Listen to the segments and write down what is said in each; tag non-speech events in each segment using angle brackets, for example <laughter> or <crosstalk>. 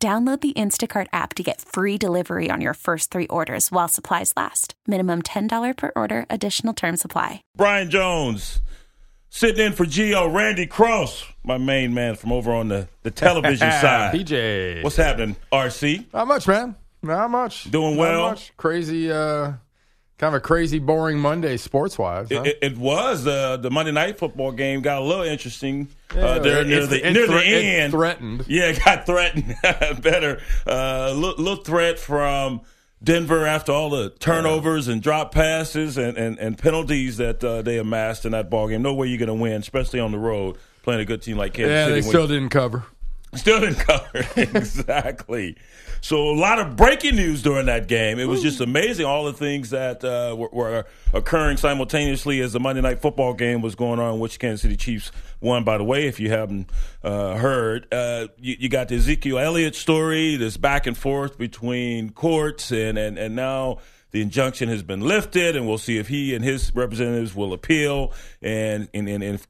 Download the Instacart app to get free delivery on your first three orders while supplies last. Minimum $10 per order, additional term supply. Brian Jones sitting in for Gio, Randy Cross, my main man from over on the, the television <laughs> side. PJ. What's happening, RC? Not much, man. Not much. Doing Not well? much. Crazy, uh, kind of a crazy, boring Monday sports wise. Huh? It, it, was uh, the Monday night football game got a little interesting Yeah, uh, there near the, near thre- the end. threatened. Yeah, it got <laughs> threatened. <laughs> Better. Uh, little, little threat from Denver after all the turnovers and drop passes and, and, and penalties that uh, they amassed in that ball game. No way you're going to win, especially on the road playing a good team like Kansas yeah, City. they when- still didn't cover. Still didn't <laughs> cover. exactly. So a lot of breaking news during that game. It was just amazing all the things that uh, were, were occurring simultaneously as the Monday Night Football game was going on, which Kansas City Chiefs won. By the way, if you haven't uh, heard, uh, you, you got the Ezekiel Elliott story. This back and forth between courts, and and and now. The injunction has been lifted, and we'll see if he and his representatives will appeal. And and and, and if,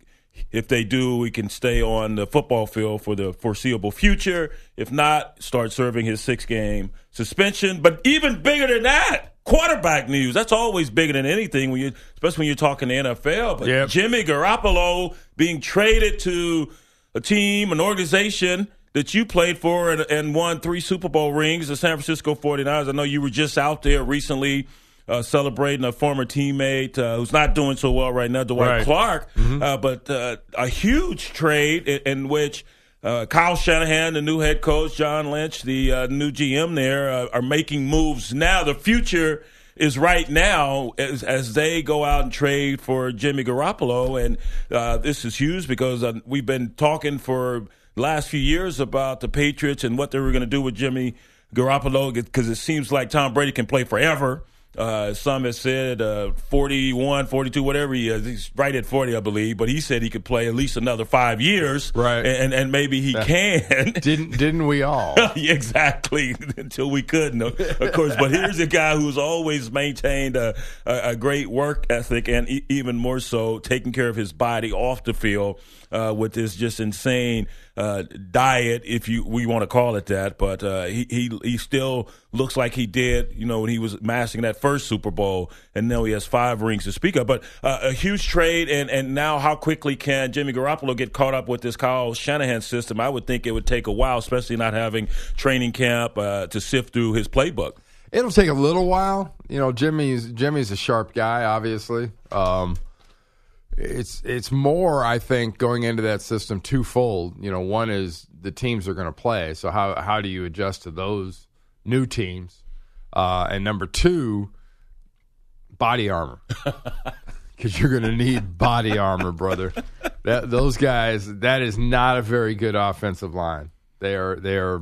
if they do, we can stay on the football field for the foreseeable future. If not, start serving his six game suspension. But even bigger than that, quarterback news. That's always bigger than anything when you, especially when you're talking the NFL. But Yep. Jimmy Garoppolo being traded to a team, an organization that you played for and, and won three Super Bowl rings, the San Francisco 49ers. I know you were just out there recently uh, celebrating a former teammate uh, who's not doing so well right now, Dwight Right. Clark. Uh, but uh, a huge trade in, in which uh, Kyle Shanahan, the new head coach, John Lynch, the uh, new GM there, uh, are making moves now. The future is right now as, as they go out and trade for Jimmy Garoppolo. And uh, this is huge because uh, we've been talking for the last few years about the Patriots and what they were going to do with Jimmy Garoppolo because it seems like Tom Brady can play forever. Uh, some have said uh, 41, 42, whatever he is. He's right at 40, I believe. But he said he could play at least another five years. Right. And, and maybe he can. <laughs> Didn't didn't we all? <laughs> exactly <laughs> until we couldn't of of course but here's a guy who's always maintained a, a, a great work ethic and e- even more so taking care of his body off the field uh, with this just insane uh, diet if you we want to call it that but uh, he, he he still looks like he did you know when he was massing that first Super Bowl and now he has five rings to speak of but uh, a huge trade and and now how quickly can Jimmy Garoppolo get caught up with this Kyle Shanahan system I would think it would take a while especially not having training camp uh, to sift through his playbook It'll take a little while. You know, Jimmy's Jimmy's a sharp guy, obviously. Um, it's it's more, I think, going into that system twofold. You know, one is the teams are going to play, so how how do you adjust to those new teams? Uh, and number two, body armor, <laughs> because you're going to need body armor, brother. That those guys, that is not a very good offensive line. They are they are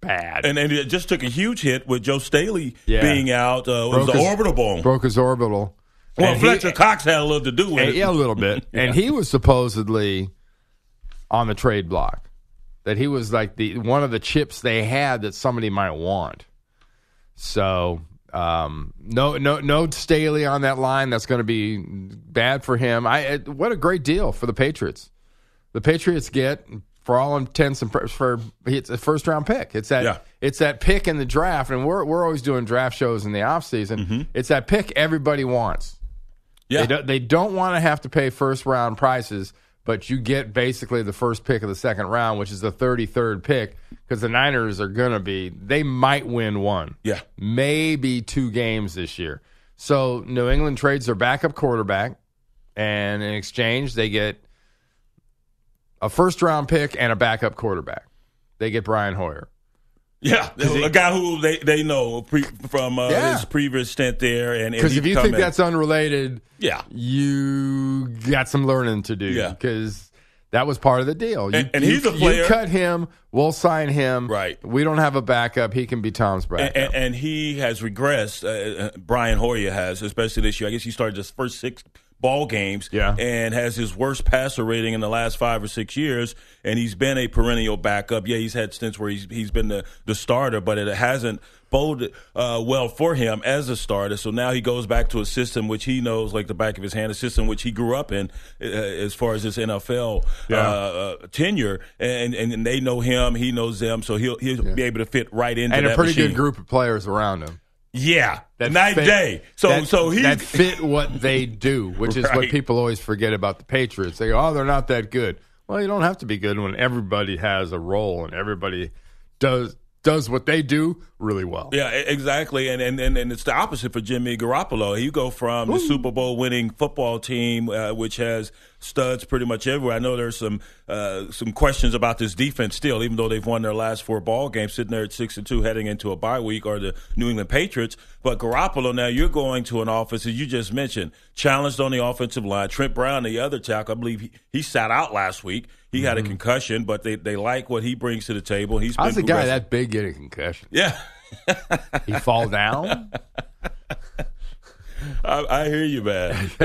bad. and and it just took a huge hit with Joe Staley Yeah. being out uh, it was the his- orbital bone broke his orbital. Well And he- Fletcher Cox had a little to do with And- it yeah, a little bit. <laughs> And he was supposedly on the trade block. That he was like the one of the chips they had that somebody might want. So um, no, no, no Staley on that line. That's going to be bad for him. I what a great deal for the Patriots. The Patriots get, for all intents and purposes, for it's a first round pick. It's that Yeah. it's that pick in the draft, and we're we're always doing draft shows in the off season. It's that pick everybody wants. Yeah They don't, they don't want to have to pay first round prices, but you get basically the first pick of the second round, which is the 33rd pick, because the Niners are going to be, they might win one, yeah maybe two games this year. So New England trades their backup quarterback, and in exchange, they get a first round pick and a backup quarterback. They get Brian Hoyer. Yeah a guy who they they know pre, from uh, Yeah. his previous stint there and Because if you think in- that's unrelated, yeah you got some learning to do. Yeah. Because That was part of the deal. You, And- and you- he's a player- You cut him, we'll sign him. Right. We don't have a backup. He can be Tom's backup. And, and, and he has regressed. Uh, uh, Brian Hoyer has, especially this year. I guess he started his first six ball games Yeah. and has his worst passer rating in the last five or six years. And he's been a perennial backup. Yeah, he's had stints where he's he's been the, the starter, but it hasn't boded uh, well for him as a starter. So now he goes back to a system which he knows like the back of his hand, a system which he grew up in uh, as far as his NFL Yeah. uh, uh, tenure. And, and they know him, he knows them, so he'll he'll be able to fit right into and a pretty machine. good group of players around him. Yeah, that night fit- day. So that, so he that fit what they do, which is what people always forget about the Patriots. They go, "Oh, they're not that good." Well, you don't have to be good when everybody has a role and everybody does does what they do really well. Yeah, exactly, and, and and and it's the opposite for Jimmy Garoppolo. You go from the Super Bowl winning football team, uh, which has studs pretty much everywhere. I know there's some uh, some questions about this defense still, even though they've won their last four ball games, sitting there at six and two, heading into a bye week, or the New England Patriots. But Garoppolo, now you're going to an office as you just mentioned, challenged on the offensive line. Trent Brown, the other tackle, I believe he, he sat out last week. He had a concussion, but they, they like what he brings to the table. He's How's a guy that big get a concussion? yeah. He fall down? I, I hear you, man. <laughs> Uh,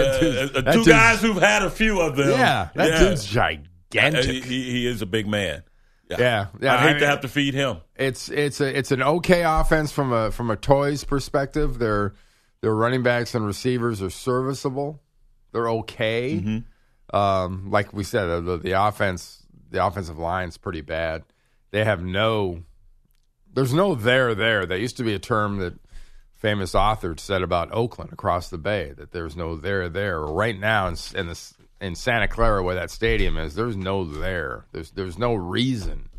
uh, two guys who've had a few of them. yeah, that yeah. dude's Uh, gigantic. he, he is a big man. yeah, yeah. I'd hate I- to have to feed him. it's it's a it's an okay offense from a from a toys perspective. Their their running backs and receivers are serviceable. They're okay. Mm-hmm. Um, like we said, the, the offense the offensive line's pretty bad. They have no there's no there there. That used to be a term that famous author said about Oakland across the bay that there's no there there. Right now in, in the in Santa Clara where that stadium is, there's no there. There's there's no reason.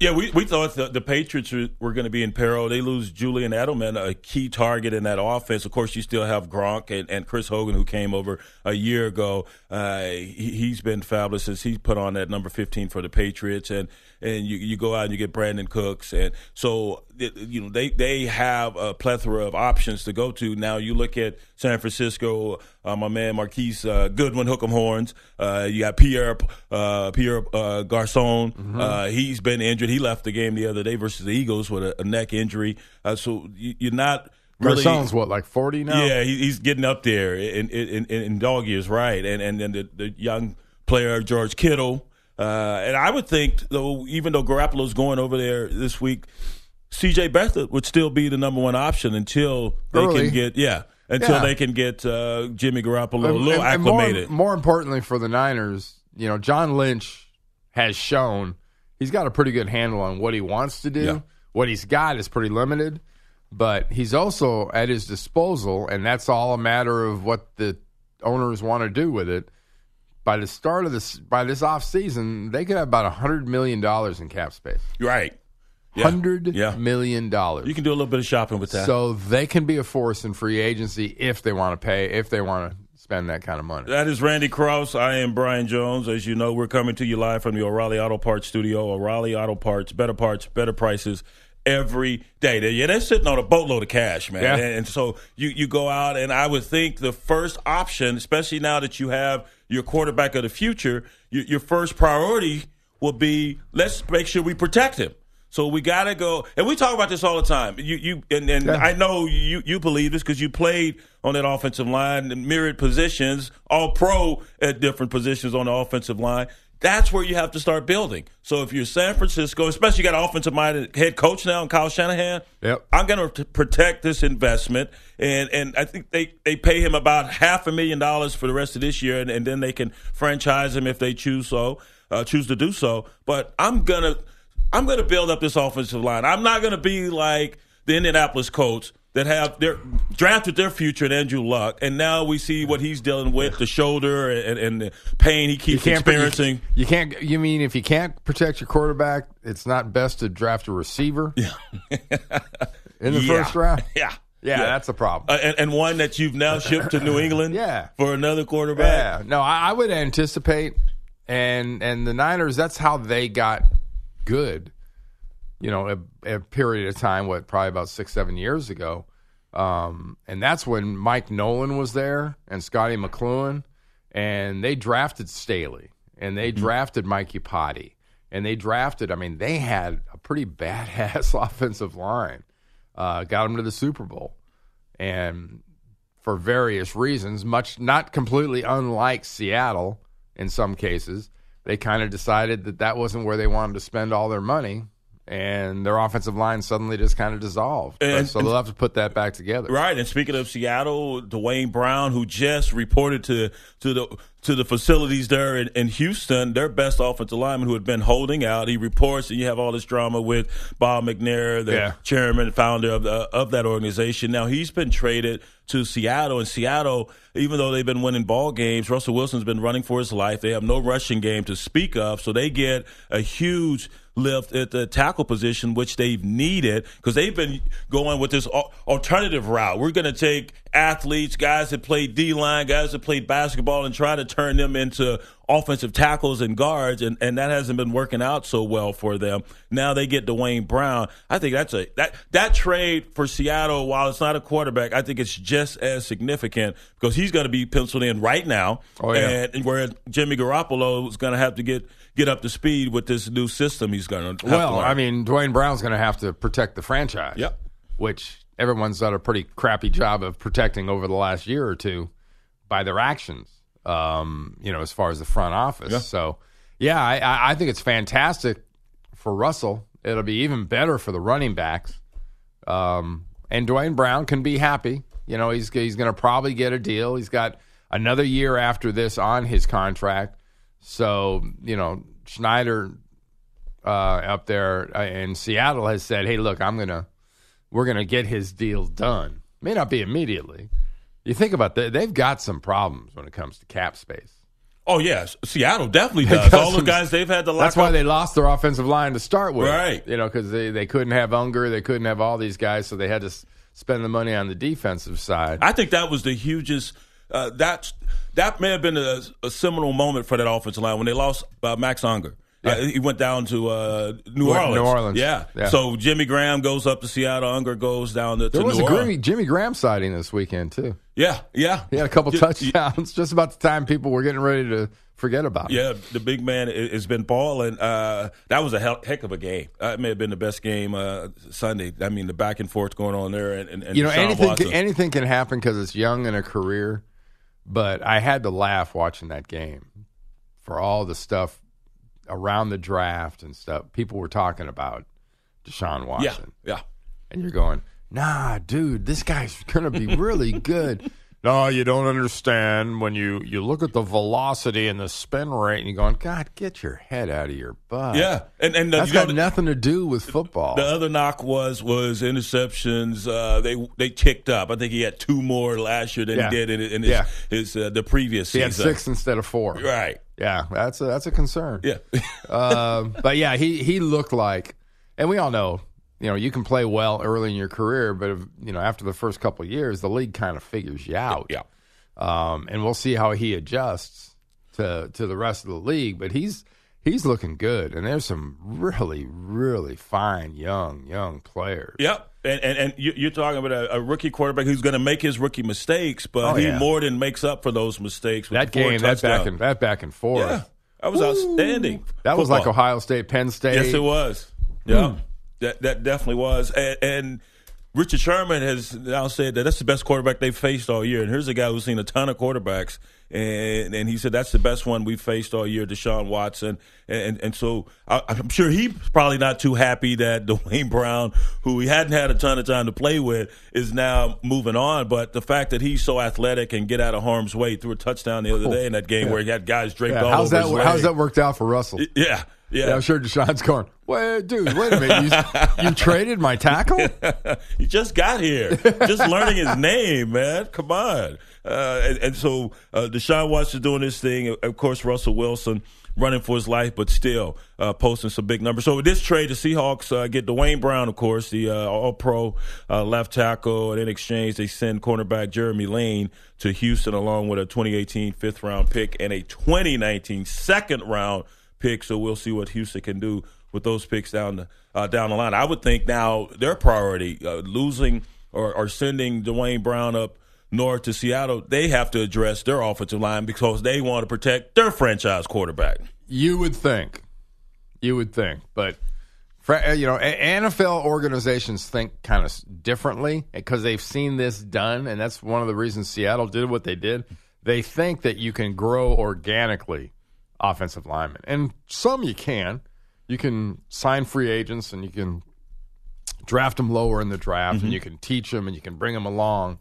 Yeah, we, we thought the, the Patriots were, were going to be in peril. They lose Julian Edelman, a key target in that offense. Of course, you still have Gronk and, and Chris Hogan, who came over a year ago. Uh, he, he's been fabulous since he put on that number 15 for the Patriots. And, and you, you go out and you get Brandin Cooks. And so, you know, they, they have a plethora of options to go to. Now, you look at San Francisco, uh, my man Marquise uh, Goodwin, Hook'em Horns. Uh, you got Pierre, uh, Pierre uh, Garcon. Uh, he's been injured. He left the game the other day versus the Eagles with a, a neck injury. Uh, so you, you're not really. Garcon's what like forty now? Yeah, he, he's getting up there in in, in, in dog years, right? And and then the, the young player George Kittle. Uh, and I would think, though, even though Garoppolo's going over there this week, C.J. Beathard would still be the number one option until they Early. can get yeah, until Yeah. they can get uh, Jimmy Garoppolo a little and- and more- acclimated. more, importantly for the Niners, you know, John Lynch has shown he's got a pretty good handle on what he wants to do. Yeah. What he's got is pretty limited, but he's also at his disposal, and that's all a matter of what the owners want to do with it. By the start of this, by this off season, they could have about a hundred million dollars in cap space. right? Hundred Yeah. million dollars. You can do a little bit of shopping with that. So they can be a force in free agency if they want to pay, if they want to spend that kind of money. That is Randy Cross. I am Brian Jones. As you know, we're coming to you live from the O'Reilly Auto Parts studio. O'Reilly Auto Parts, better parts, better prices every day. They- Yeah, they're sitting on a boatload of cash, man. Yeah. And, and so you, you go out, and I would think the first option, especially now that you have your quarterback of the future, your, your first priority will be let's make sure we protect him. So we got to go, and we talk about this all the time. You, you, and, and Yeah. I know you, you believe this because you played on that offensive line in myriad positions, all pro at different positions on the offensive line. That's where you have to start building. So if you're San Francisco, especially you got an offensive minded head coach now, in Kyle Shanahan. Yep. I'm going to protect this investment, and and I think they they pay him about half a million dollars for the rest of this year, and, and then they can franchise him if they choose so, uh, choose to do so. But I'm gonna I'm gonna build up this offensive line. I'm not gonna be like the Indianapolis Colts that have their drafted their future in Andrew Luck, and now we see what he's dealing with the shoulder and, and the pain he keeps experiencing. You, you can't. You mean if you can't protect your quarterback, it's not best to draft a receiver <laughs> in the Yeah. first round. <laughs> Yeah. Yeah, that's a problem. Uh, and, and one that you've now shipped to New <laughs> England Yeah. for another quarterback. yeah, no, I, I would anticipate, and and the Niners. That's how they got good. You know, a, a period of time, what probably about six, seven years ago, um, and that's when Mike Nolan was there and Scot McCloughan, and they drafted Staley, and they drafted Mike Iupati and they drafted. I mean, they had a pretty <laughs> badass offensive line. Uh, got them to the Super Bowl, and for various reasons, much not completely unlike Seattle in some cases, they kind of decided that that wasn't where they wanted to spend all their money, and their offensive line suddenly just kind of dissolved. And- so they'll have to put that back together. Right, and speaking of Seattle, Duane Brown, who just reported to to the to the facilities there in, in Houston, their best offensive lineman who had been holding out, he reports, and you have all this drama with Bob McNair, the Yeah. chairman, and founder of the, of that organization. Now he's been traded to Seattle, and Seattle, even though they've been winning ball games, Russell Wilson's been running for his life. They have no rushing game to speak of, so they get a huge lift at the tackle position, which they've needed because they've been going with this alternative route. We're going to take athletes, guys that played D line, guys that played basketball, and try to turn them into offensive tackles and guards, and, and that hasn't been working out so well for them. Now they get Duane Brown. I think that's a that that trade for Seattle, while it's not a quarterback, I think it's just as significant because he's going to be penciled in right now. Oh, yeah. and where Jimmy Garoppolo is going to have to get get up to speed with this new system he's going to. Well, I mean, Duane Brown's going to have to protect the franchise. Yep. Which everyone's done a pretty crappy job of protecting over the last year or two by their actions. Um, you know, as far as the front office. Yeah. So, yeah, I- I, think it's fantastic for Russell. It'll be even better for the running backs. Um, and Duane Brown can be happy. You know, he's he's going to probably get a deal. He's got another year after this on his contract. So, you know, Schneider uh, up there uh, in Seattle has said, "Hey, look, I'm gonna, we're gonna get his deal done. May not be immediately. You think about that; they've got some problems when it comes to cap space. oh yes, Seattle definitely does. got All the guys they've had to lock That's why up. they lost their offensive line to start with, Right. You know, because they they couldn't have Unger, they couldn't have all these guys, so they had to s- spend the money on the defensive side. I think that was the hugest. Uh, that that may have been a, a seminal moment for that offensive line when they lost uh, Max Unger. Uh, he went down to uh, New Orleans. New Orleans. Yeah. Yeah. So Jimmy Graham goes up to Seattle. Unger goes down to, to there was New a. Jimmy, Jimmy Graham sighting this weekend too. Yeah. Yeah. He had a couple touchdowns <laughs> just about the time people were getting ready to forget about him. Yeah, the big man has been balling. Uh, that was a hell, heck of a game. That may have been the best game uh, Sunday. I mean, the back and forth going on there, and, and, and you know Deshaun anything can, anything can happen because it's young in a career but i had to laugh watching that game for all the stuff around the draft and stuff people were talking about deshaun yeah, watson yeah. and you're going nah dude this guy's gonna be really good <laughs> no you don't understand when you you look at the velocity and the spin rate and you're going god get your head out of your butt Yeah, and and uh, that's you know, got nothing to do with football The other knock was was interceptions. Uh, they they ticked up. I think he had two more last year than Yeah. he did in, in his, Yeah. his uh, the previous season. he had six instead of four Right. Yeah, that's a, that's a concern. Yeah. Um, <laughs> but yeah, he he looked like, and we all know, you know, you can play well early in your career, but if, you know, after the first couple of years, the league kind of figures you out. yeah. Um, and we'll see how he adjusts to to the rest of the league. But he's he's looking good, and there's some really really fine young young players. Yep. And and, and you, you're talking about a, a rookie quarterback who's going to make his rookie mistakes, but Oh, he yeah. more than makes up for those mistakes. With That game, that back and that back and forth. yeah, that was outstanding. That was like Ohio State, Penn State. Yes, it was. Yeah, that that definitely was. And, and Richard Sherman has now said that that's the best quarterback they've faced all year. And here's a guy who's seen a ton of quarterbacks, and and he said that's the best one we've faced all year, Deshaun Watson. And and so I, I'm sure he's probably not too happy that <laughs> Duane Brown, who he hadn't had a ton of time to play with, is now moving on. But the fact that he's so athletic and get out of harm's way through a touchdown the other day in that game where he had guys draped Yeah, all how's over that? his leg. How's that worked out for Russell? Yeah, yeah. Yeah, I'm sure Deshaun's going. Wait, dude, wait a minute. You, you <laughs> traded my tackle? <laughs> he just got here, just learning his name, man. Come on. Uh, and, and so uh, Deshaun Watson doing this thing. Of course, Russell Wilson running for his life, but still uh, posting some big numbers. So with this trade, the Seahawks uh, get Duane Brown, of course, the uh, All-Pro uh, left tackle, and in exchange they send cornerback Jeremy Lane to Houston along with a 2018 fifth round pick and a 2019 second round pick. So we'll see what Houston can do with those picks down the uh, down the line. I would think now their priority uh, losing or, or sending Duane Brown up north to Seattle, they have to address their offensive line because they want to protect their franchise quarterback. You would think. You would think. But, uh, you know, NFL organizations think kind of differently because they've seen this done. And that's one of the reasons Seattle did what they did. They think that you can grow organically offensive linemen. And some you can. You can sign free agents and you can draft them lower in the draft mm-hmm. and you can teach them and you can bring them along.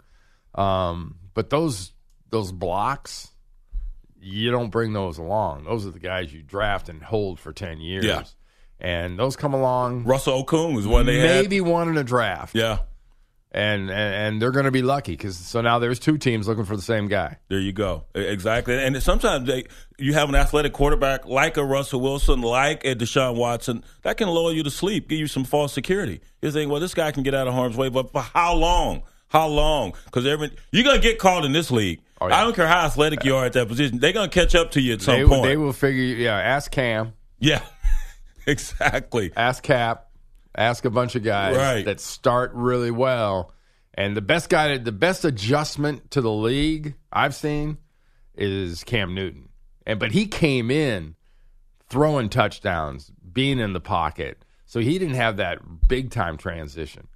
Um, but those those blocks, you don't bring those along. Those are the guys you draft and hold for ten years. Yeah. And those come along. Russell Okung was one they maybe had. one in a draft. Yeah. And, and, and they're going to be lucky because so now there's two teams looking for the same guy. There you go, exactly. And sometimes they, you have an athletic quarterback like a Russell Wilson, like a Deshaun Watson, that can lull you to sleep, give you some false security. You're thinking, well, this guy can get out of harm's way, but for how long? How long? Because every you're gonna get called in this league. Oh, yeah. I don't care how athletic you are at that position. They're gonna catch up to you at some they, point. They will figure. Yeah, ask Cam. Yeah, <laughs> exactly. Ask Cap. Ask a bunch of guys right. that start really well. And the best guy, the best adjustment to the league I've seen is Cam Newton. And but he came in throwing touchdowns, being in the pocket, so he didn't have that big time transition.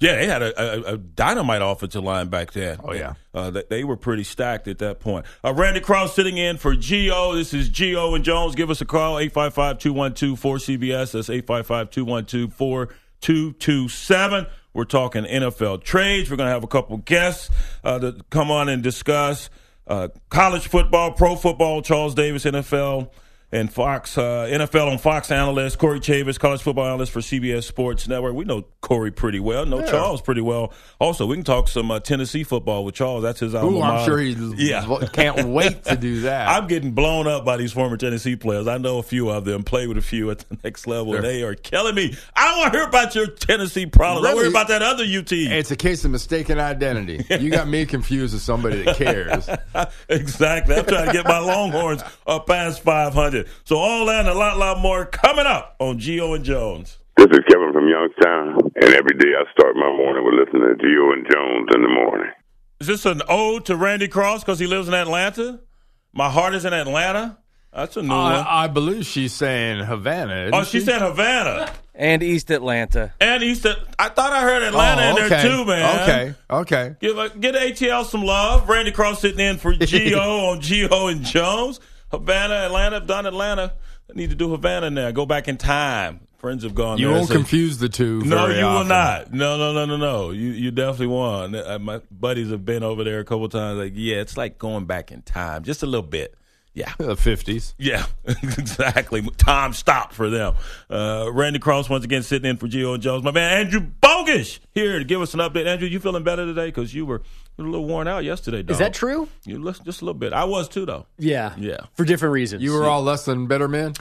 Yeah, they had a, a, a, dynamite offensive line back then. Oh yeah, uh, they, they, were pretty stacked at that point. Uh, Randy Cross sitting in for Gio. This is Gio and Jones. Give us a call 855-212-4CBS. That's 855-212-4227. We're talking NFL trades. We're going to have a couple guests uh, to come on and discuss uh, college football, pro football. Charles Davis, NFL and Fox uh, NFL on Fox analyst Corey Chavous, college football analyst for CBS Sports Network. We know Corey pretty well, know yeah. Charles pretty well. Also, we can talk some uh, Tennessee football with Charles. That's his alma Ooh, I'm sure he <laughs> yeah. can't wait to do that. <laughs> I'm getting blown up by these former Tennessee players. I know a few of them, play with a few at the <laughs> next level. Sure. They are killing me. I don't want to hear about your Tennessee problems. Really? I worry about that other UT. It's a case of mistaken identity. you got me confused with somebody that cares. exactly. I'm trying to get my Longhorns up past 500. So all that and a lot, lot more coming up on Gio and Jones. This is Kevin from Youngstown, and every day I start my morning with listening to Gio and Jones in the morning. Is this an ode to Randy Cross because he lives in Atlanta? My heart is in Atlanta. That's a new uh, one. I believe she's saying Havana. Oh, she, she said Havana. And East Atlanta. And East. I thought I heard Atlanta oh, okay. in there too, man. Okay, okay. Give a, get ATL some love. Randy Cross sitting in for <laughs> Gio on Gio and Jones. Havana, Atlanta. done Atlanta. I need to do Havana now. Go back in time. Friends have gone. You there. won't so, confuse the two. No, you often. will not. No, no, no, no, no. You you definitely won. Uh, my buddies have been over there a couple times. Like, yeah, it's like going back in time, just a little bit. Yeah, the fifties. Yeah, <laughs> exactly. Time stopped for them. Uh, Randy Cross once again sitting in for Gio Jones. My man Andrew Bogish here to give us an update. Andrew, you feeling better today? Because you were a little worn out yesterday. Dog. Is that true? You look just a little bit. I was too, though. Yeah, yeah, for different reasons. You were all less than better men.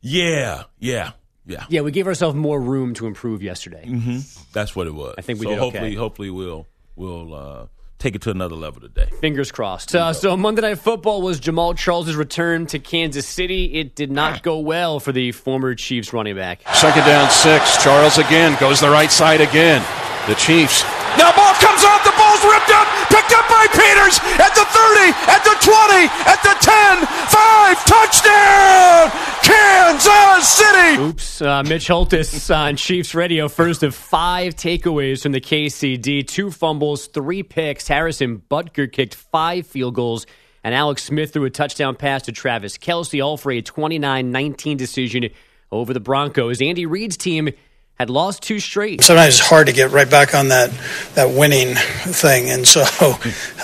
Yeah, yeah, yeah. Yeah, we gave ourselves more room to improve yesterday. Mm-hmm. That's what it was. I think we so did hopefully, okay. Hopefully, we'll we'll uh, take it to another level today. Fingers crossed. Uh, so Monday Night Football was Jamaal Charles' return to Kansas City. It did not go well for the former Chiefs running back. Second down, six. Charles again goes the right side again. The Chiefs now ball comes off. The ball's ripped up. Picked up by Peters at the 30, at the 20, at the 10. 5. Touchdown! Kansas City! Oops. Uh, Mitch Holthus <laughs> on Chiefs Radio. First of five takeaways from the KCD. Two fumbles, three picks. Harrison Butker kicked five field goals. And Alex Smith threw a touchdown pass to Travis Kelce, all for a 29 19 decision over the Broncos. Andy Reid's team had lost two straight. Sometimes it's hard to get right back on that, that winning thing, and so <laughs>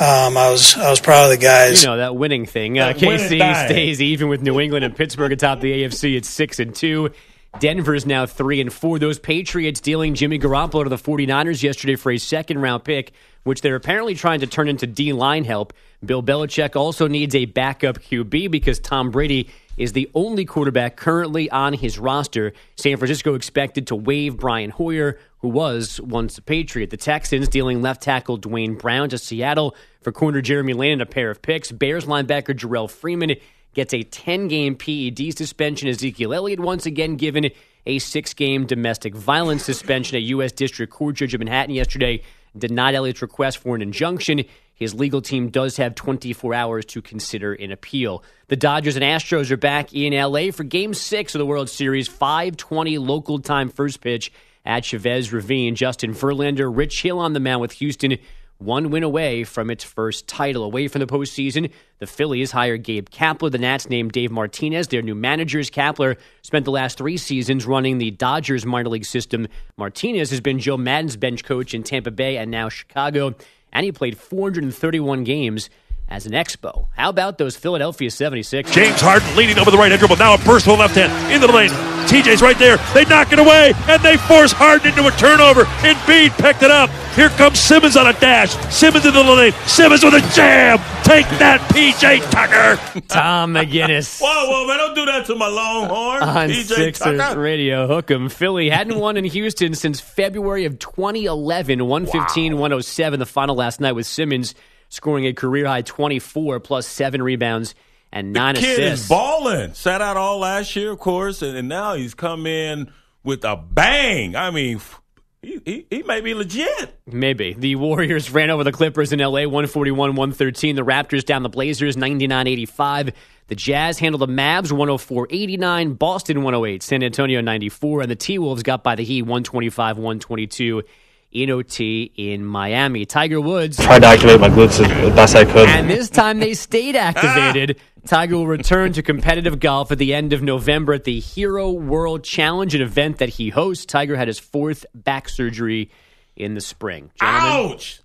um, I was I was proud of the guys. You know that winning thing. Uh, KC stays even with New England and Pittsburgh atop the AFC at six and two. Denver's now three and four. Those Patriots dealing Jimmy Garoppolo to the 49ers yesterday for a second round pick, which they're apparently trying to turn into D line help. Bill Belichick also needs a backup QB because Tom Brady is the only quarterback currently on his roster. San Francisco expected to waive Brian Hoyer, who was once a Patriot. The Texans dealing left tackle Duane Brown to Seattle for corner Jeremy Lane and a pair of picks. Bears linebacker Jerrell Freeman gets a 10 game PED suspension. Ezekiel Elliott once again given a six game domestic violence suspension. A U.S. District Court judge of Manhattan yesterday denied Elliott's request for an injunction. His legal team does have 24 hours to consider an appeal. The Dodgers and Astros are back in LA for game six of the World Series, 520 local time first pitch at Chavez Ravine. Justin Verlander, Rich Hill on the mound with Houston one win away from its first title. Away from the postseason, the Phillies hired Gabe Kapler. The Nats named Dave Martinez their new managers. Kapler spent the last three seasons running the Dodgers minor league system. Martinez has been Joe Maddon's bench coach in Tampa Bay and now Chicago, and he played 431 games as an expo. How about those Philadelphia 76? James Harden leading over the right hand dribble. Now a burst from the left hand into the lane. TJ's right there. They knock it away and they force Harden into a turnover. Embiid picked it up. Here comes Simmons on a dash. Simmons into the lane. Simmons with a jam. Take that, PJ Tucker. <laughs> Tom McGinnis. whoa, whoa, man! Don't do that to my Longhorn. On PJ Sixers Tucker. Radio, hook 'em. Philly hadn't won in Houston since February of 2011. 115 107, the final last night with Simmons scoring a career high 24 plus seven rebounds and nine Kid assists. is balling. Sat out all last year, of course, and, and now he's come in with a bang. I mean, he, he, he may be legit. Maybe. The Warriors ran over the Clippers in LA 141 113. The Raptors down the Blazers 99 85. The Jazz handled the Mavs 104 89. Boston 108. San Antonio 94. And the T Wolves got by the Heat 125 122 in OT in Miami. Tiger Woods. tried to activate my glutes as best I could. And this time they stayed activated. <laughs> Tiger will return to competitive golf at the end of November at the Hero World Challenge, an event that he hosts. Tiger had his fourth back surgery in the spring. Gentlemen, Ouch!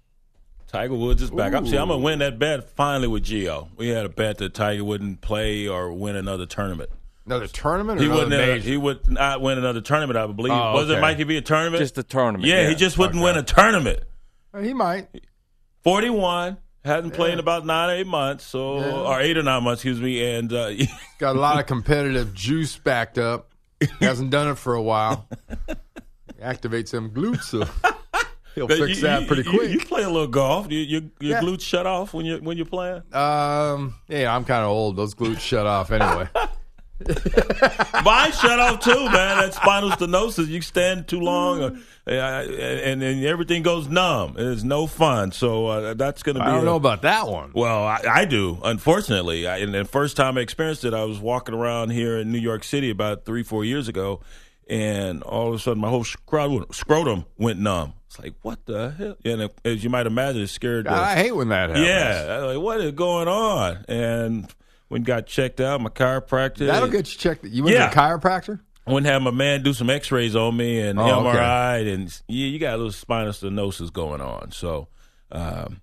Tiger Woods is back. I'm, see, I'm gonna win that bet finally with Gio. We had a bet that Tiger wouldn't play or win another tournament. Another tournament? Or He wouldn't. major? he would not win another tournament. I believe. Oh, Was it okay. Mikey be a tournament? Just a tournament. yeah, he just wouldn't Okay. win a tournament. He might. Forty-one. Hadn't played in about nine or eight months, so or eight or nine months, excuse me. And uh, <laughs> Got a lot of competitive juice backed up. Hasn't done it for a while. Activates them glutes. So <laughs> he'll But fix you- that pretty quick. You, play a little golf. You, your your Yeah. glutes shut off when you when you're playing. Um, yeah, I'm kind of old. Those glutes shut off anyway. <laughs> <laughs> Mine shut off too, man. That spinal stenosis. You stand too long, or, uh, and then everything goes numb. It's no fun. So uh, that's going to be. I don't a- know about that one. Well, I, I do. Unfortunately, I, and the first time I experienced it, I was walking around here in New York City about three, four years ago, and all of a sudden my whole scrotum, scrotum went numb. It's like what the hell? And as you might imagine, it scared. The, I hate when that happens. yeah, like what is going on? And when got checked out, my chiropractor. That'll get you checked. You went Yeah. to a chiropractor? I went and had my man do some X-rays on me and Oh, okay. MRI, and yeah, you got a little spinal stenosis going on. So, um,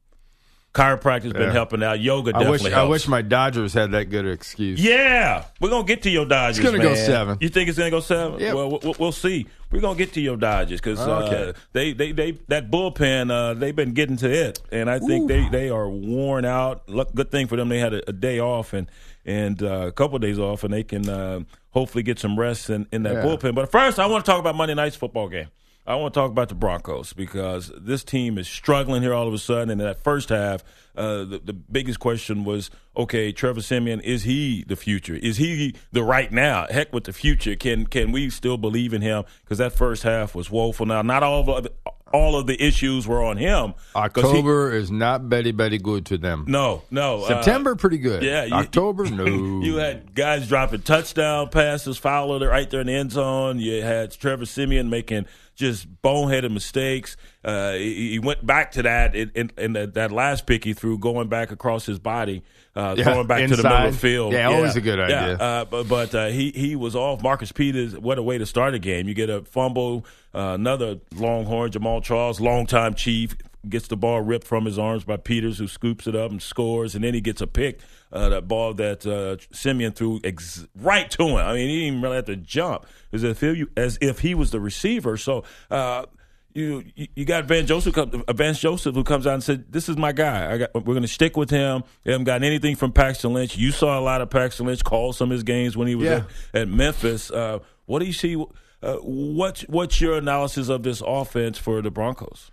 chiropractor's been Yeah. helping out. Yoga I definitely wish I wish my Dodgers had that good excuse. Yeah, we're gonna get to your Dodgers. It's gonna go seven. You think it's gonna go seven? Well, we'll, we'll see. We're gonna get to your Dodgers because Okay. uh, they, they they that bullpen uh, they've been getting to it, and I think they, they are worn out. Look, good thing for them they had a, a day off and and uh, a couple of days off, and they can uh, hopefully get some rest in, in that Yeah. bullpen. But first, I want to talk about Monday night's football game. I want to talk about the Broncos because this team is struggling here all of a sudden. And in that first half, uh, the, the biggest question was, okay, Trevor Siemian, is he the future? Is he the right now? Heck with the future. Can can we still believe in him? Because that first half was woeful. Now, not all of the, all of the issues were on him. 'cause he- October is not Betty Betty good to them. no, no. uh, September pretty good. yeah, you- October <laughs> no. you had guys dropping touchdown passes, Fowler right there in the end zone. You had Trevor Siemian making just boneheaded mistakes. Uh, he, he went back to that in, in, in that, that last pick he threw, going back across his body, uh, Yeah, throwing back to the middle of the field. Yeah, always a good Yeah, idea. uh, but but uh, he he was off. Marcus Peters, what a way to start a game. You get a fumble, uh, another Longhorn, Jamaal Charles, longtime Chief, gets the ball ripped from his arms by Peters, who scoops it up and scores, and then he gets a pick. Uh, that ball that uh, Siemian threw ex- right to him. I mean, he didn't even really have to jump, as if he, as if he was the receiver. So. Uh, you you- got Vance Joseph, uh, Joseph, who comes out and said, "This is my guy. I got, we're going to stick with him. They haven't gotten anything from Paxton Lynch. You saw a lot of Paxton Lynch call some of his games when he was Yeah. at, at Memphis. Uh, what do you see? Uh, what's what's your analysis of this offense for the Broncos?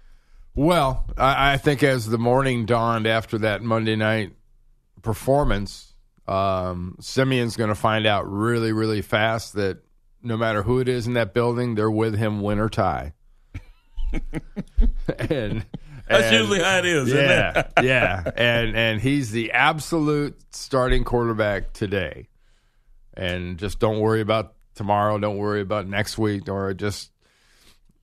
Well, I, I think as the morning dawned after that Monday night performance, um, Siemian's going to find out really, really fast that no matter who it is in that building, they're with him win or tie. <laughs> and That's and- usually how it is. isn't yeah, it? <laughs> yeah, and and he's the absolute starting quarterback today. And just don't worry about tomorrow. Don't worry about next week. Or just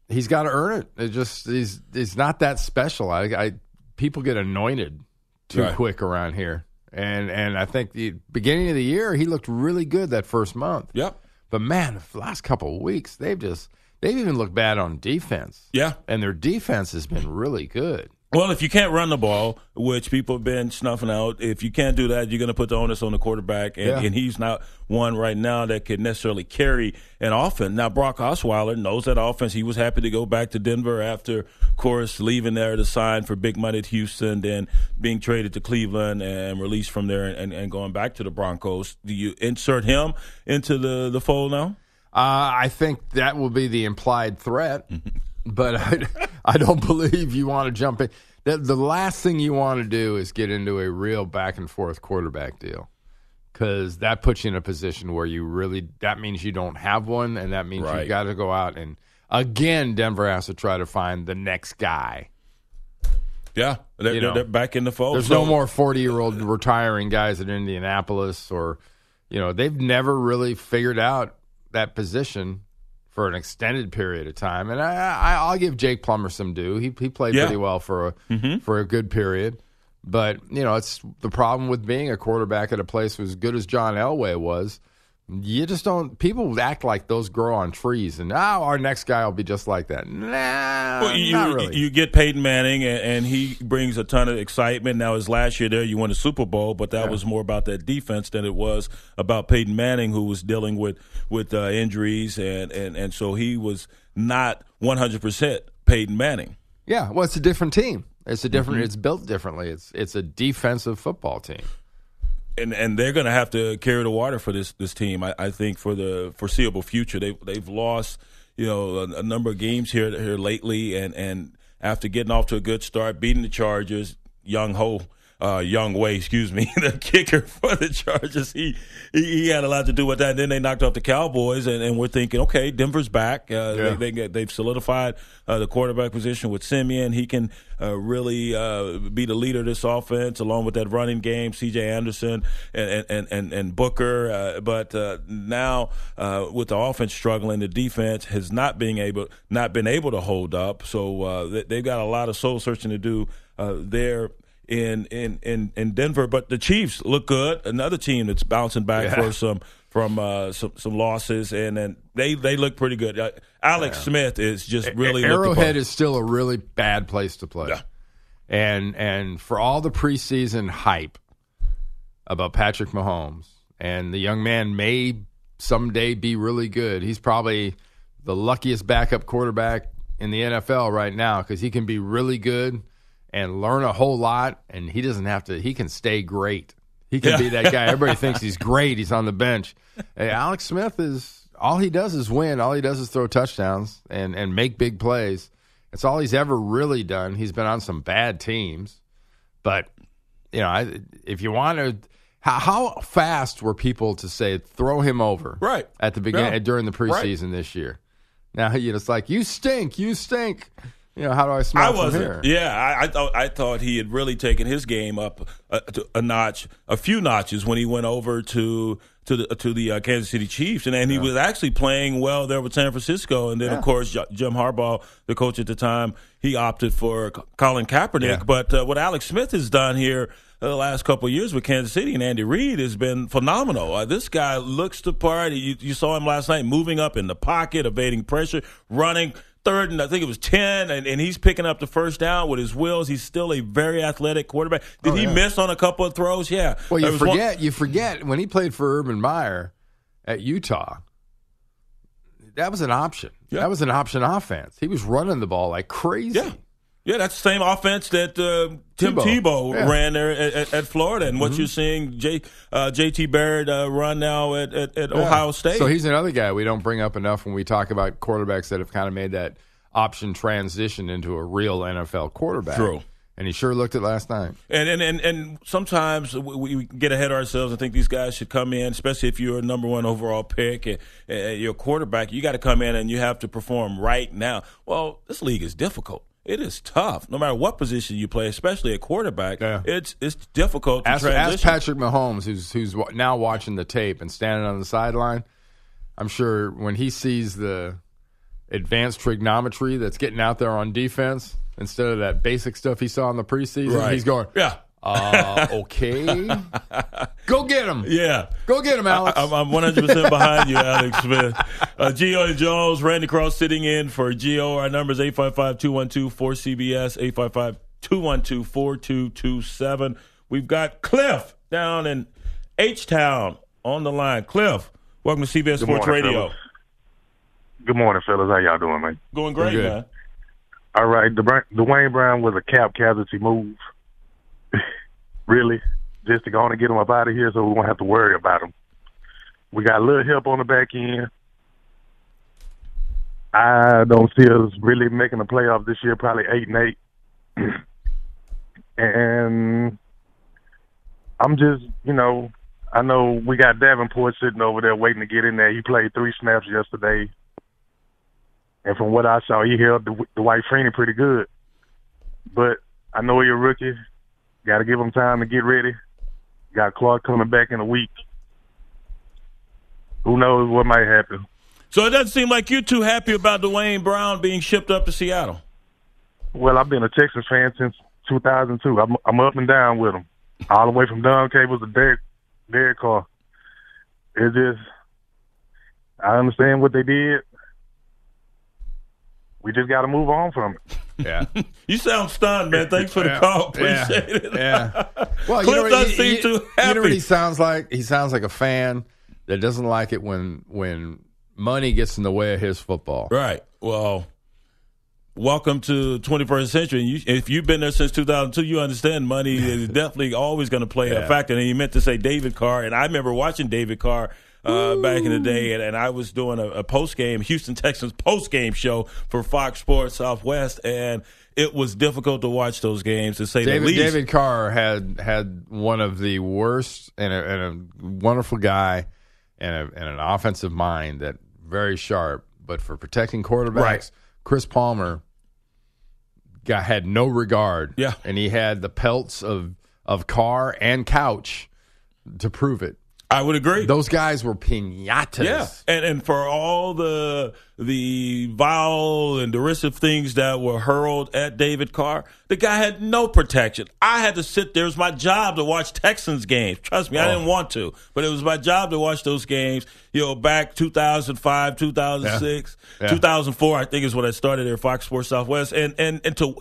he's got to earn it. It just he's he's not that special. I, I people get anointed too Right. quick around here. And and I think the beginning of the year he looked really good that first month. Yep. But man, the last couple of weeks they've just they've even looked bad on defense. Yeah. And their defense has been really good. Well, if you can't run the ball, which people have been snuffing out, if you can't do that, you're going to put the onus on the quarterback, and, Yeah. and he's not one right now that could necessarily carry an offense. Now, Brock Osweiler knows that offense. He was happy to go back to Denver after, of course, leaving there to sign for big money at Houston, then being traded to Cleveland and released from there and, and going back to the Broncos. Do you insert him into the, the fold now? Uh, I think that will be the implied threat, <laughs> but <laughs> I, I don't believe you want to jump in. The, the last thing you want to do is get into a real back and forth quarterback deal because that puts you in a position where you really that means you don't have one, and that means Right. you got to go out and again Denver has to try to find the next guy. Yeah, they're, You know, they're back in the fold. There's So- no more 40 year old retiring guys at Indianapolis, or, you know, they've never really figured out that position for an extended period of time. And I, I, I'll give Jake Plummer some due. He, he played Yeah. pretty well for a, mm-hmm. for a good period. But, you know, it's the problem with being a quarterback at a place as good as John Elway was. You just don't. People act like those grow on trees, and oh, our next guy will be just like that. Nah, Well, you, not really. you get Peyton Manning, and, and he brings a ton of excitement. Now, his last year there, you won a Super Bowl, but that was more about that defense than it was about Peyton Manning, who was dealing with with uh, injuries, and, and and so he was not one hundred percent Peyton Manning. Yeah, well, it's a different team. It's a different. It's built differently. It's it's a defensive football team. And and they're going to have to carry the water for this this team. I, I think for the foreseeable future, they they've lost you know a, a number of games here here lately, and and after getting off to a good start, beating the Chargers, Young Ho. Uh, Young Way, excuse me, <laughs> the kicker for the Chargers. He, he he had a lot to do with that. And Then they knocked off the Cowboys, and, and we're thinking, okay, Denver's back. Uh, Yeah. They, they they've solidified uh, the quarterback position with Siemian. He can uh, really uh, be the leader of this offense, along with that running game, C.J. Anderson and and and, and Booker. Uh, but uh, now uh, with the offense struggling, the defense has not been able not been able to hold up. So uh, they, they've got a lot of soul searching to do uh, there. In, in, in, in Denver, but the Chiefs look good. Another team that's bouncing back Yeah. for some from uh, some some losses, and then they they look pretty good. Uh, Alex Smith is just really Arrowhead is still a really bad place to play. Yeah. And and for all the preseason hype about Patrick Mahomes and the young man may someday be really good. He's probably the luckiest backup quarterback in the NFL right now because he can be really good and learn a whole lot, and he doesn't have to. He can stay great. He can Yeah. be that guy. Everybody thinks he's <laughs> great. He's on the bench. Hey, Alex Smith is all he does is win. All he does is throw touchdowns and and make big plays. It's all he's ever really done. He's been on some bad teams, but you know, I, if you want to, how, how fast were people to say throw him over Right. at the beginning Yeah. during the Right. preseason this year? Now you know, it's like you stink, you stink. You know, how do I smell I from wasn't. here? Yeah, I, I thought I thought he had really taken his game up a, a notch, a few notches when he went over to to the to the uh, Kansas City Chiefs, and, and he was actually playing well there with San Francisco. And then of course Jim Harbaugh, the coach at the time, he opted for C- Colin Kaepernick. Yeah. But uh, what Alex Smith has done here. uh, The last couple of years with Kansas City and Andy Reid has been phenomenal. Uh, this guy looks the part. You, you saw him last night moving up in the pocket, evading pressure, running third and I think it was 10, and, and he's picking up the first down with his wheels. He's still a very athletic quarterback. Did Oh, he miss on a couple of throws? Yeah. Well, you was one- forget you forget when he played for Urban Meyer at Utah. That was an option. Yeah. That was an option offense. He was running the ball like crazy. Yeah. Yeah, that's the same offense that uh, Tim Tebow. Tebow, Yeah. Mm-hmm. ran there at, at, Florida, and what you're seeing J, uh, JT Barrett uh, run now at, at, at Yeah. Ohio State. So he's another guy we don't bring up enough when we talk about quarterbacks that have kind of made that option transition into a real NFL quarterback. True. And he sure looked it last night. And and and, and sometimes we, we, get ahead of ourselves and think these guys should come in, especially if you're a number one overall pick and, and you're a quarterback. You got to come in and you have to perform right now. Well, this league is difficult. It is tough, no matter what position you play, especially a quarterback. Yeah. It's it's difficult to ask, transition. Ask Patrick Mahomes, who's who's now watching the tape and standing on the sideline. I'm sure when he sees the advanced trigonometry that's getting out there on defense instead of that basic stuff he saw in the preseason. Right. He's going, yeah. Uh, okay. <laughs> Go get him. Yeah. Go get him, Alex. I, am 100% behind you, Alex Smith. Uh, Gio and Jones, Randy Cross sitting in for Gio. Our number is 855 212 4CBS, 855 212 4227. We've got Cliff down in H Town on the line. Cliff, welcome to CBS Good Sports morning, Radio. Fellas. Good morning, fellas. How y'all doing, man? Going great, man. All right, Duane Brown was a cap casualty move. Really, just to go on and get him up out of here, so we won't have to worry about him. We got a little help on the back end. I don't see us really making the playoffs this year. Probably eight and eight. <clears throat> and I'm just, you know, I know we got Davenport sitting over there waiting to get in there. He played three snaps yesterday. And from what I saw, he held the, Dwight Freeney pretty good. But I know he's a rookie. Got to give them time to get ready. Got Clark coming back in a week. Who knows what might happen? So it doesn't seem like you're too happy about Duane Brown being shipped up to Seattle. Well, I've been a Texas fan since 2002. I'm, I'm up and down with him, all the way from Don Cable to Derek Derek Carr. It's just I understand what they did we just got to move on from it. Yeah. <laughs> you sound stunned, man. Thanks for the yeah. call. Appreciate yeah. it. Yeah. <laughs> Well, Cliff you know, doesn't seem too happy. You know what he sounds like? He sounds like a fan that doesn't like it when when money gets in the way of his football. Right. Well, welcome to 21st century. You, if you've been there since 2002, you understand money is <laughs> definitely always going to play yeah. a factor. And he meant to say David Carr, and I remember watching David Carr uh, back in the day, and, and I was doing a, a post game Houston Texans post game show for Fox Sports Southwest, and it was difficult to watch those games to say David, the least. David Carr had had one of the worst and a, and a wonderful guy and, a, and an offensive mind that very sharp, but for protecting quarterbacks, right. Chris Palmer got had no regard. Yeah, and he had the pelts of of Carr and Couch to prove it. I would agree. Those guys were pinatas. Yeah, and and for all the the vile and derisive things that were hurled at David Carr, the guy had no protection. I had to sit there. It was my job to watch Texans games. Trust me, oh. I didn't want to, but it was my job to watch those games. You know, back 2005, 2006, yeah. Yeah. 2004, I think is when I started at Fox Sports Southwest, and and and to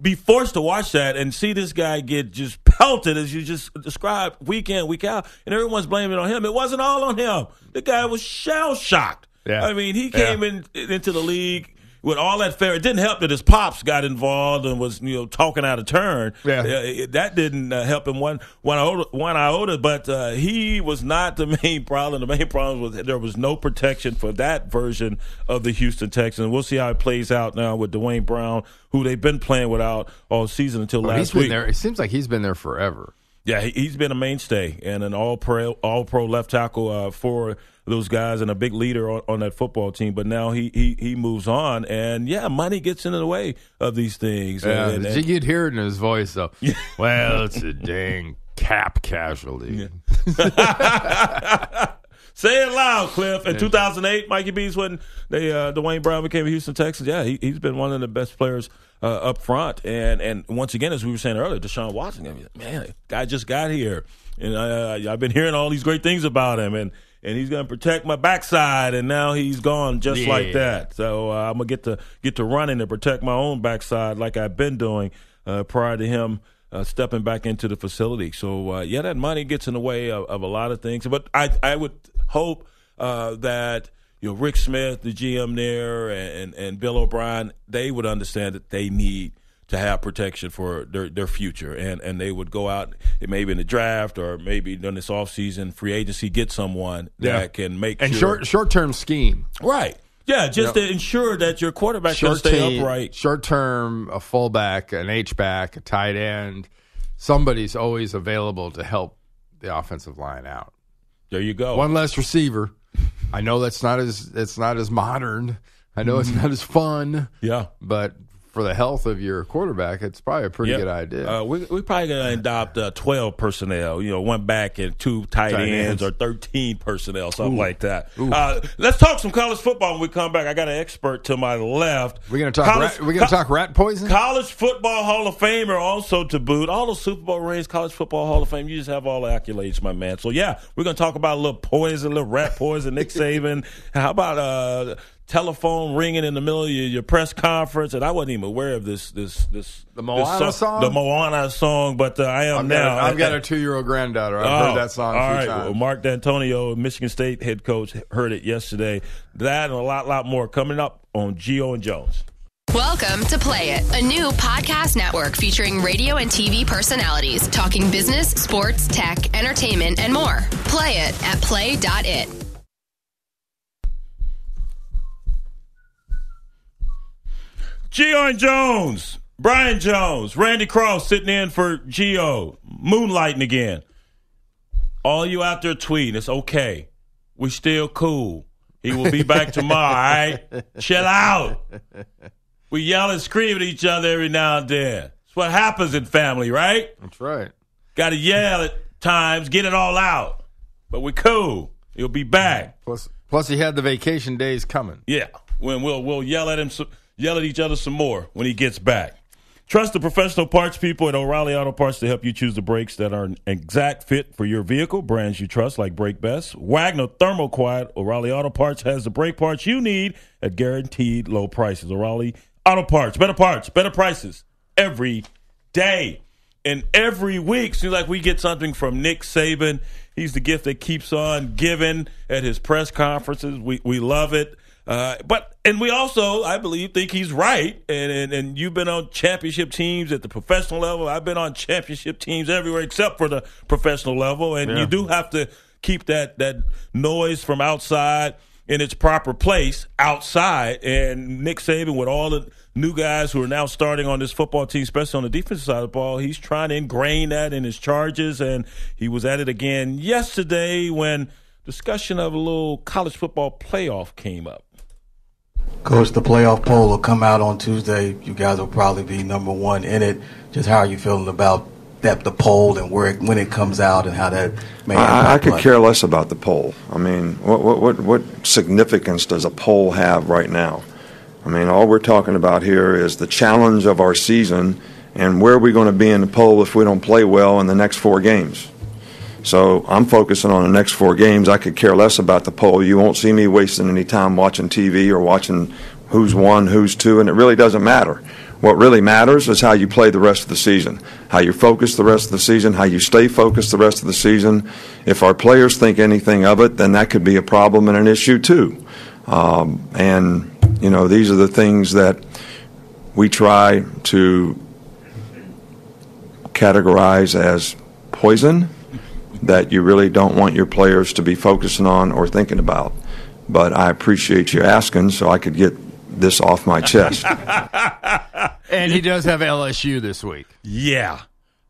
be forced to watch that and see this guy get just <laughs> pelted as you just described week in week out, and everyone's blaming it on him. It wasn't all on him. The guy was shell shocked. Yeah. I mean, he came yeah. in into the league with all that fair. It didn't help that his pops got involved and was you know talking out of turn. Yeah, that didn't uh, help him one one iota. One iota but uh, he was not the <laughs> main problem. The main problem was there was no protection for that version of the Houston Texans. We'll see how it plays out now with Duane Brown, who they've been playing without all season until well, last week. There, it seems like he's been there forever. Yeah, he's been a mainstay and an all pro all pro left tackle uh, for those guys and a big leader on, on, that football team. But now he, he he moves on, and yeah, money gets in the way of these things. Yeah, and, and, you could hear it in his voice though. <laughs> well, it's a dang cap casualty. Yeah. <laughs> Say it loud, Cliff. In 2008, Mikey B's when they uh, Duane Brown became a Houston Texans. Yeah, he, has been one of the best players uh, up front. And and once again, as we were saying earlier, Deshaun Watson, I mean, man, guy just got here, and uh, I've been hearing all these great things about him, and and he's going to protect my backside, and now he's gone just yeah. like that. So uh, I'm gonna get to get to running and protect my own backside like I've been doing uh, prior to him uh, stepping back into the facility. So uh, yeah, that money gets in the way of, of, a lot of things. But I I would hope uh, that you know Rick Smith, the GM there, and and Bill O'Brien, they would understand that they need to have protection for their, their future and, and they would go out maybe in the draft or maybe during this offseason free agency get someone that can make and sure. short short term scheme right Yeah, just You know, to ensure that your quarterback can short stay team- upright. Short term, a fullback, an H back, a tight end. Somebody's always available to help the offensive line out. There you go. One less receiver. I know that's not as it's not as modern. I know it's mm-hmm. not as fun. Yeah. But for the health of your quarterback, it's probably a pretty Yep. good idea. Uh, we we probably gonna adopt uh, twelve personnel. You know, one back and two tight, Tight ends, ends. or thirteen personnel, something Ooh. like that. Uh, let's talk some college football when we come back. I got an expert to my left. we're gonna talk. College- rat, we're gonna co- talk rat poison. College Football Hall of Famer also to boot. All those Super Bowl rings, College Football Hall of Fame. You just have all the accolades, my man. So yeah, we're gonna talk about a little poison, a little rat poison, Nick <laughs> Saban. How about uh telephone ringing in the middle of your, your press conference? And I wasn't even aware of this this this The this Moana song? The Moana song, but uh, I am I've now. got, a, I've got a two year old granddaughter. I've Oh, heard that song a few right. times. Well, Mark Dantonio, Michigan State head coach, heard it yesterday. That and a lot, lot more coming up on Gio and Jones. Welcome to Play It, a new podcast network featuring radio and TV personalities talking business, sports, tech, entertainment, and more. Play it at play.it. Gio and Jones, Brian Jones, Randy Cross sitting in for Gio, moonlighting again. All you out there tweeting, it's okay. We still cool. He will be back tomorrow, all right? Chill out. We yell and scream at each other every now and then. It's what happens in family, right? That's right. Got to yell at times, get it all out. But we cool. He'll be back. Plus, plus he had the vacation days coming. Yeah, when we'll we'll yell at him, some, yell at each other some more when he gets back. Trust the professional parts people at O'Reilly Auto Parts to help you choose the brakes that are an exact fit for your vehicle. Brands you trust like Brake Best, Wagner ThermoQuiet. O'Reilly Auto Parts has the brake parts you need at guaranteed low prices. O'Reilly Auto Parts, better parts, better prices every day. And every week, seems like we get something from Nick Saban. He's the gift that keeps on giving at his press conferences. We we love it. Uh, but and we also, I believe, think he's right. And, and and you've been on championship teams at the professional level. I've been on championship teams everywhere except for the professional level. And Yeah. you do have to keep that that noise from outside in its proper place outside. And Nick Saban, with all the new guys who are now starting on this football team, especially on the defensive side of the ball, he's trying to ingrain that in his charges. And he was at it again yesterday when discussion of a little college football playoff came up. Coach, the playoff poll will come out on Tuesday. You guys will probably be number one in it. Just how are you feeling about that the poll and where it, when it comes out and how that may I, I could care less about the poll. I mean, what, what, what, what significance does a poll have right now? I mean, all we're talking about here is the challenge of our season and where are we going to be in the poll if we don't play well in the next four games. So I'm focusing on the next four games. I could care less about the poll. You won't see me wasting any time watching TV or watching who's one, who's two, and it really doesn't matter. What really matters is how you play the rest of the season, how you focus the rest of the season, how you stay focused the rest of the season. If our players think anything of it, then that could be a problem and an issue too. Um, and, you know, these are the things that we try to categorize as poison that you really don't want your players to be focusing on or thinking about. But I appreciate you asking so I could get this off my chest. <laughs> And he does have LSU this week. Yeah.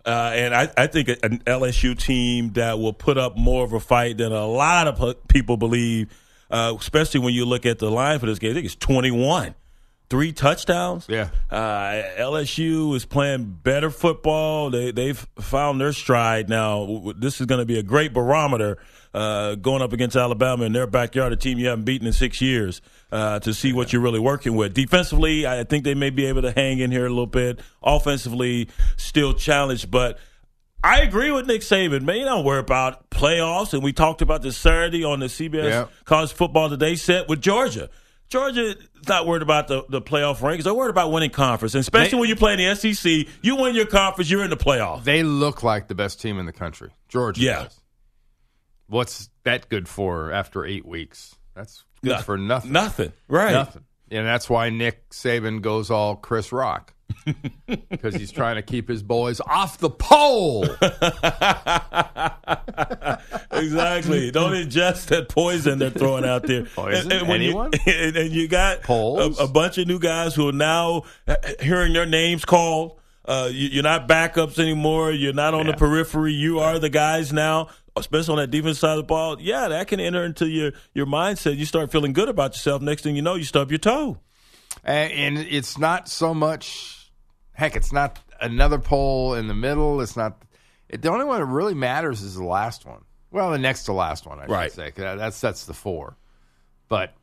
Uh, and I, I think an LSU team that will put up more of a fight than a lot of people believe, uh, especially when you look at the line for this game. I think it's 21. Three touchdowns. Yeah. Uh, LSU is playing better football. They, they've found their stride now. This is going to be a great barometer uh, going up against Alabama in their backyard, a team you haven't beaten in six years, uh, to see what you're really working with. Defensively, I think they may be able to hang in here a little bit. Offensively, still challenged, but. I agree with Nick Saban. Man, you don't worry about playoffs. And we talked about this Saturday on the CBS Yeah. College Football Today set with Georgia. Georgia is not worried about the, the playoff rankings. They're worried about winning conference. And especially They- when you play in the SEC, you win your conference, you're in the playoff. They look like the best team in the country. Georgia Yeah. does. What's that good for after eight weeks? That's good Nothing. for nothing. Nothing. Right. Nothing. And that's why Nick Saban goes all Chris Rock. <laughs> Because he's trying to keep his boys off the pole. <laughs> exactly. Don't ingest that poison they're throwing out there. <laughs> Poison? And, and Anyone? You, and, and you got a, a bunch of new guys who are now hearing their names called. Uh, you, you're not backups anymore. You're not on the periphery. You are the guys now, especially on that defense side of the ball. Yeah, that can enter into your, your mindset. You start feeling good about yourself. Next thing you know, you stub your toe. And, it's not so much. Heck, it's not another poll in the middle. It's not. It, the only one that really matters is the last one. Well, the next to last one, I should say. That, that's the four. But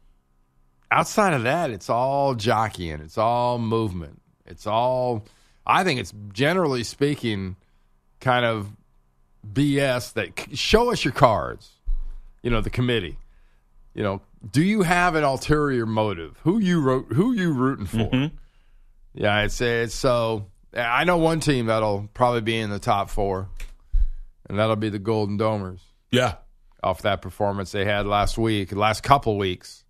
outside of that, it's all jockeying. It's all movement. It's all. I think it's generally speaking, kind of BS. That show us your cards. You know the committee. You know, do you have an ulterior motive? Who you wrote? Who you rooting for? Mm-hmm. Yeah, I'd say it's so. I know one team that'll probably be in the top four, and that'll be the Golden Domers. Yeah. Off that performance they had last week, last couple weeks.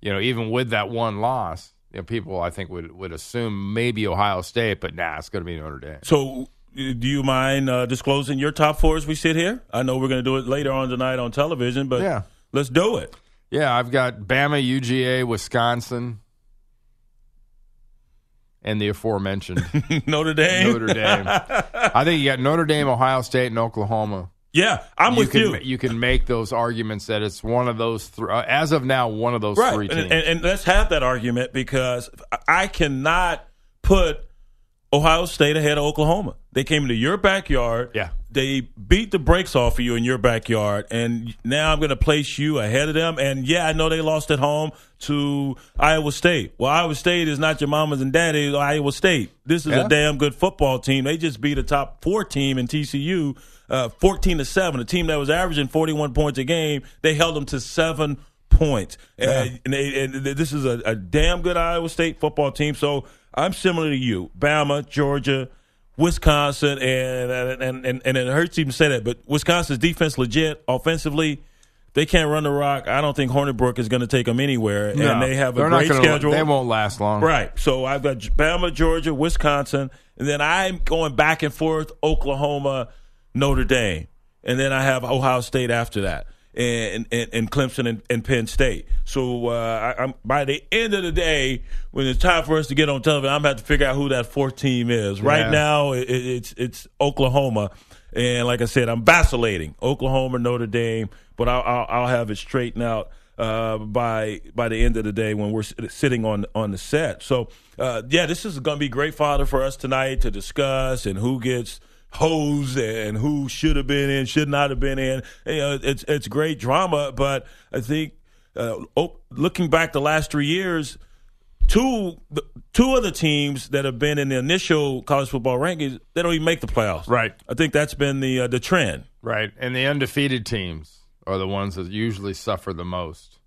You know, even with that one loss, you know, people I think would would assume maybe Ohio State, but nah, it's going to be Notre Dame. So, do you mind uh, disclosing your top four as we sit here? I know we're going to do it later on tonight on television, but Yeah. let's do it. Yeah, I've got Bama, UGA, Wisconsin, and the aforementioned <laughs> Notre Dame. Notre Dame. I think you got Notre Dame, Ohio State, and Oklahoma. Yeah, I'm with can, you. You can make those arguments that it's one of those three. Uh, as of now, one of those right. three And, teams. and, and let's have that argument because I cannot put Ohio State ahead of Oklahoma. They came into your backyard. Yeah. They beat the brakes off of you in your backyard, and now I'm going to place you ahead of them. And yeah, I know they lost at home to Iowa State. Well, Iowa State is not your mamas and daddies. Iowa State. This is Yeah. a damn good football team. They just beat a top four team in TCU, uh, 14 to seven. A team that was averaging 41 points a game. They held them to seven points. And, and, they- and this is a, a damn good Iowa State football team. So I'm similar to you, Bama, Georgia. Wisconsin and and, and and it hurts even to say that, but Wisconsin's defense legit offensively. They can't run the rock. I don't think Hornibrook is going to take them anywhere, No, and they have a great gonna- schedule. They won't last long. Right. So I've got Bama, Georgia, Wisconsin, and then I'm going back and forth Oklahoma, Notre Dame, and then I have Ohio State after that, and and, and Clemson and, and Penn State. So uh, I, I'm by the end of the day, when it's time for us to get on television, I'm going to have to figure out who that fourth team is. Right Yeah. now, it, it's it's Oklahoma. And like I said, I'm vacillating Oklahoma, Notre Dame, but I'll, I'll, I'll have it straightened out uh, by by the end of the day when we're sitting on on the set. So uh, yeah, this is going to be great fodder for us tonight to discuss and who gets hosed and who should have been in, should not have been in. You know, it's it's great drama, but I think uh, looking back the last three years, two two of the teams that have been in the initial college football rankings, they don't even make the playoffs. Right. I think that's been the uh, the trend. Right. And the undefeated teams are the ones that usually suffer the most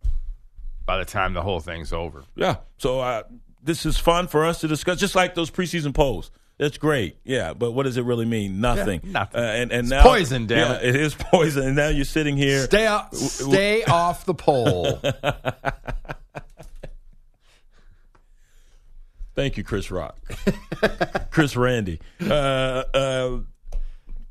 by the time the whole thing's over. Yeah. So uh, this is fun for us to discuss, just like those preseason polls. That's great. Yeah, but what does it really mean? Nothing. Yeah, nothing. Uh, and and It's now poison, damn yeah, it. It is <laughs> poison. And now you're sitting here. Stay off, stay <laughs> off the pole. Thank you, Chris Rock. <laughs> Chris Randy. Uh, uh,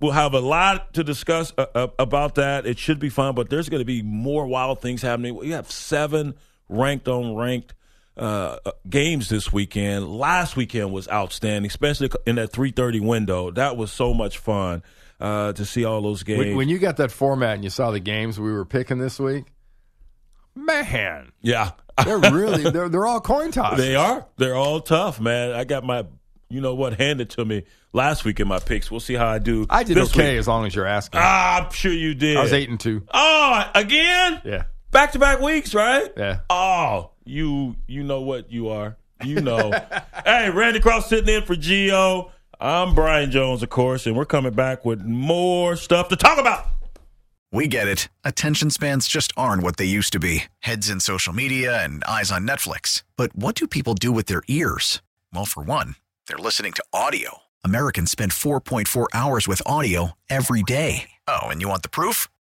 we'll have a lot to discuss uh, uh, about that. It should be fun, but there's going to be more wild things happening. We have seven ranked on ranked uh, uh, games this weekend. Last weekend was outstanding, especially in that 3:30 window. That was so much fun uh, to see all those games. when, when you got that format and you saw the games we were picking this week, man, yeah, they're really they're they're all coin tosses. They are. They're all tough, man. I got my, you know what, handed to me last week in my picks. We'll see how I do. I did this okay week. as long as you're asking. Ah, I'm sure you did. I was eight and two. Oh, again? Yeah. Back to back weeks, right? Yeah. Oh, you you know what you are. You know. <laughs> hey, Randy Cross sitting in for Gio. I'm Brian Jones, of course, and we're coming back with more stuff to talk about. We get it. Attention spans just aren't what they used to be heads in social media and eyes on Netflix. But what do people do with their ears? Well, for one, they're listening to audio. Americans spend 4.4 hours with audio every day. Oh, and you want the proof?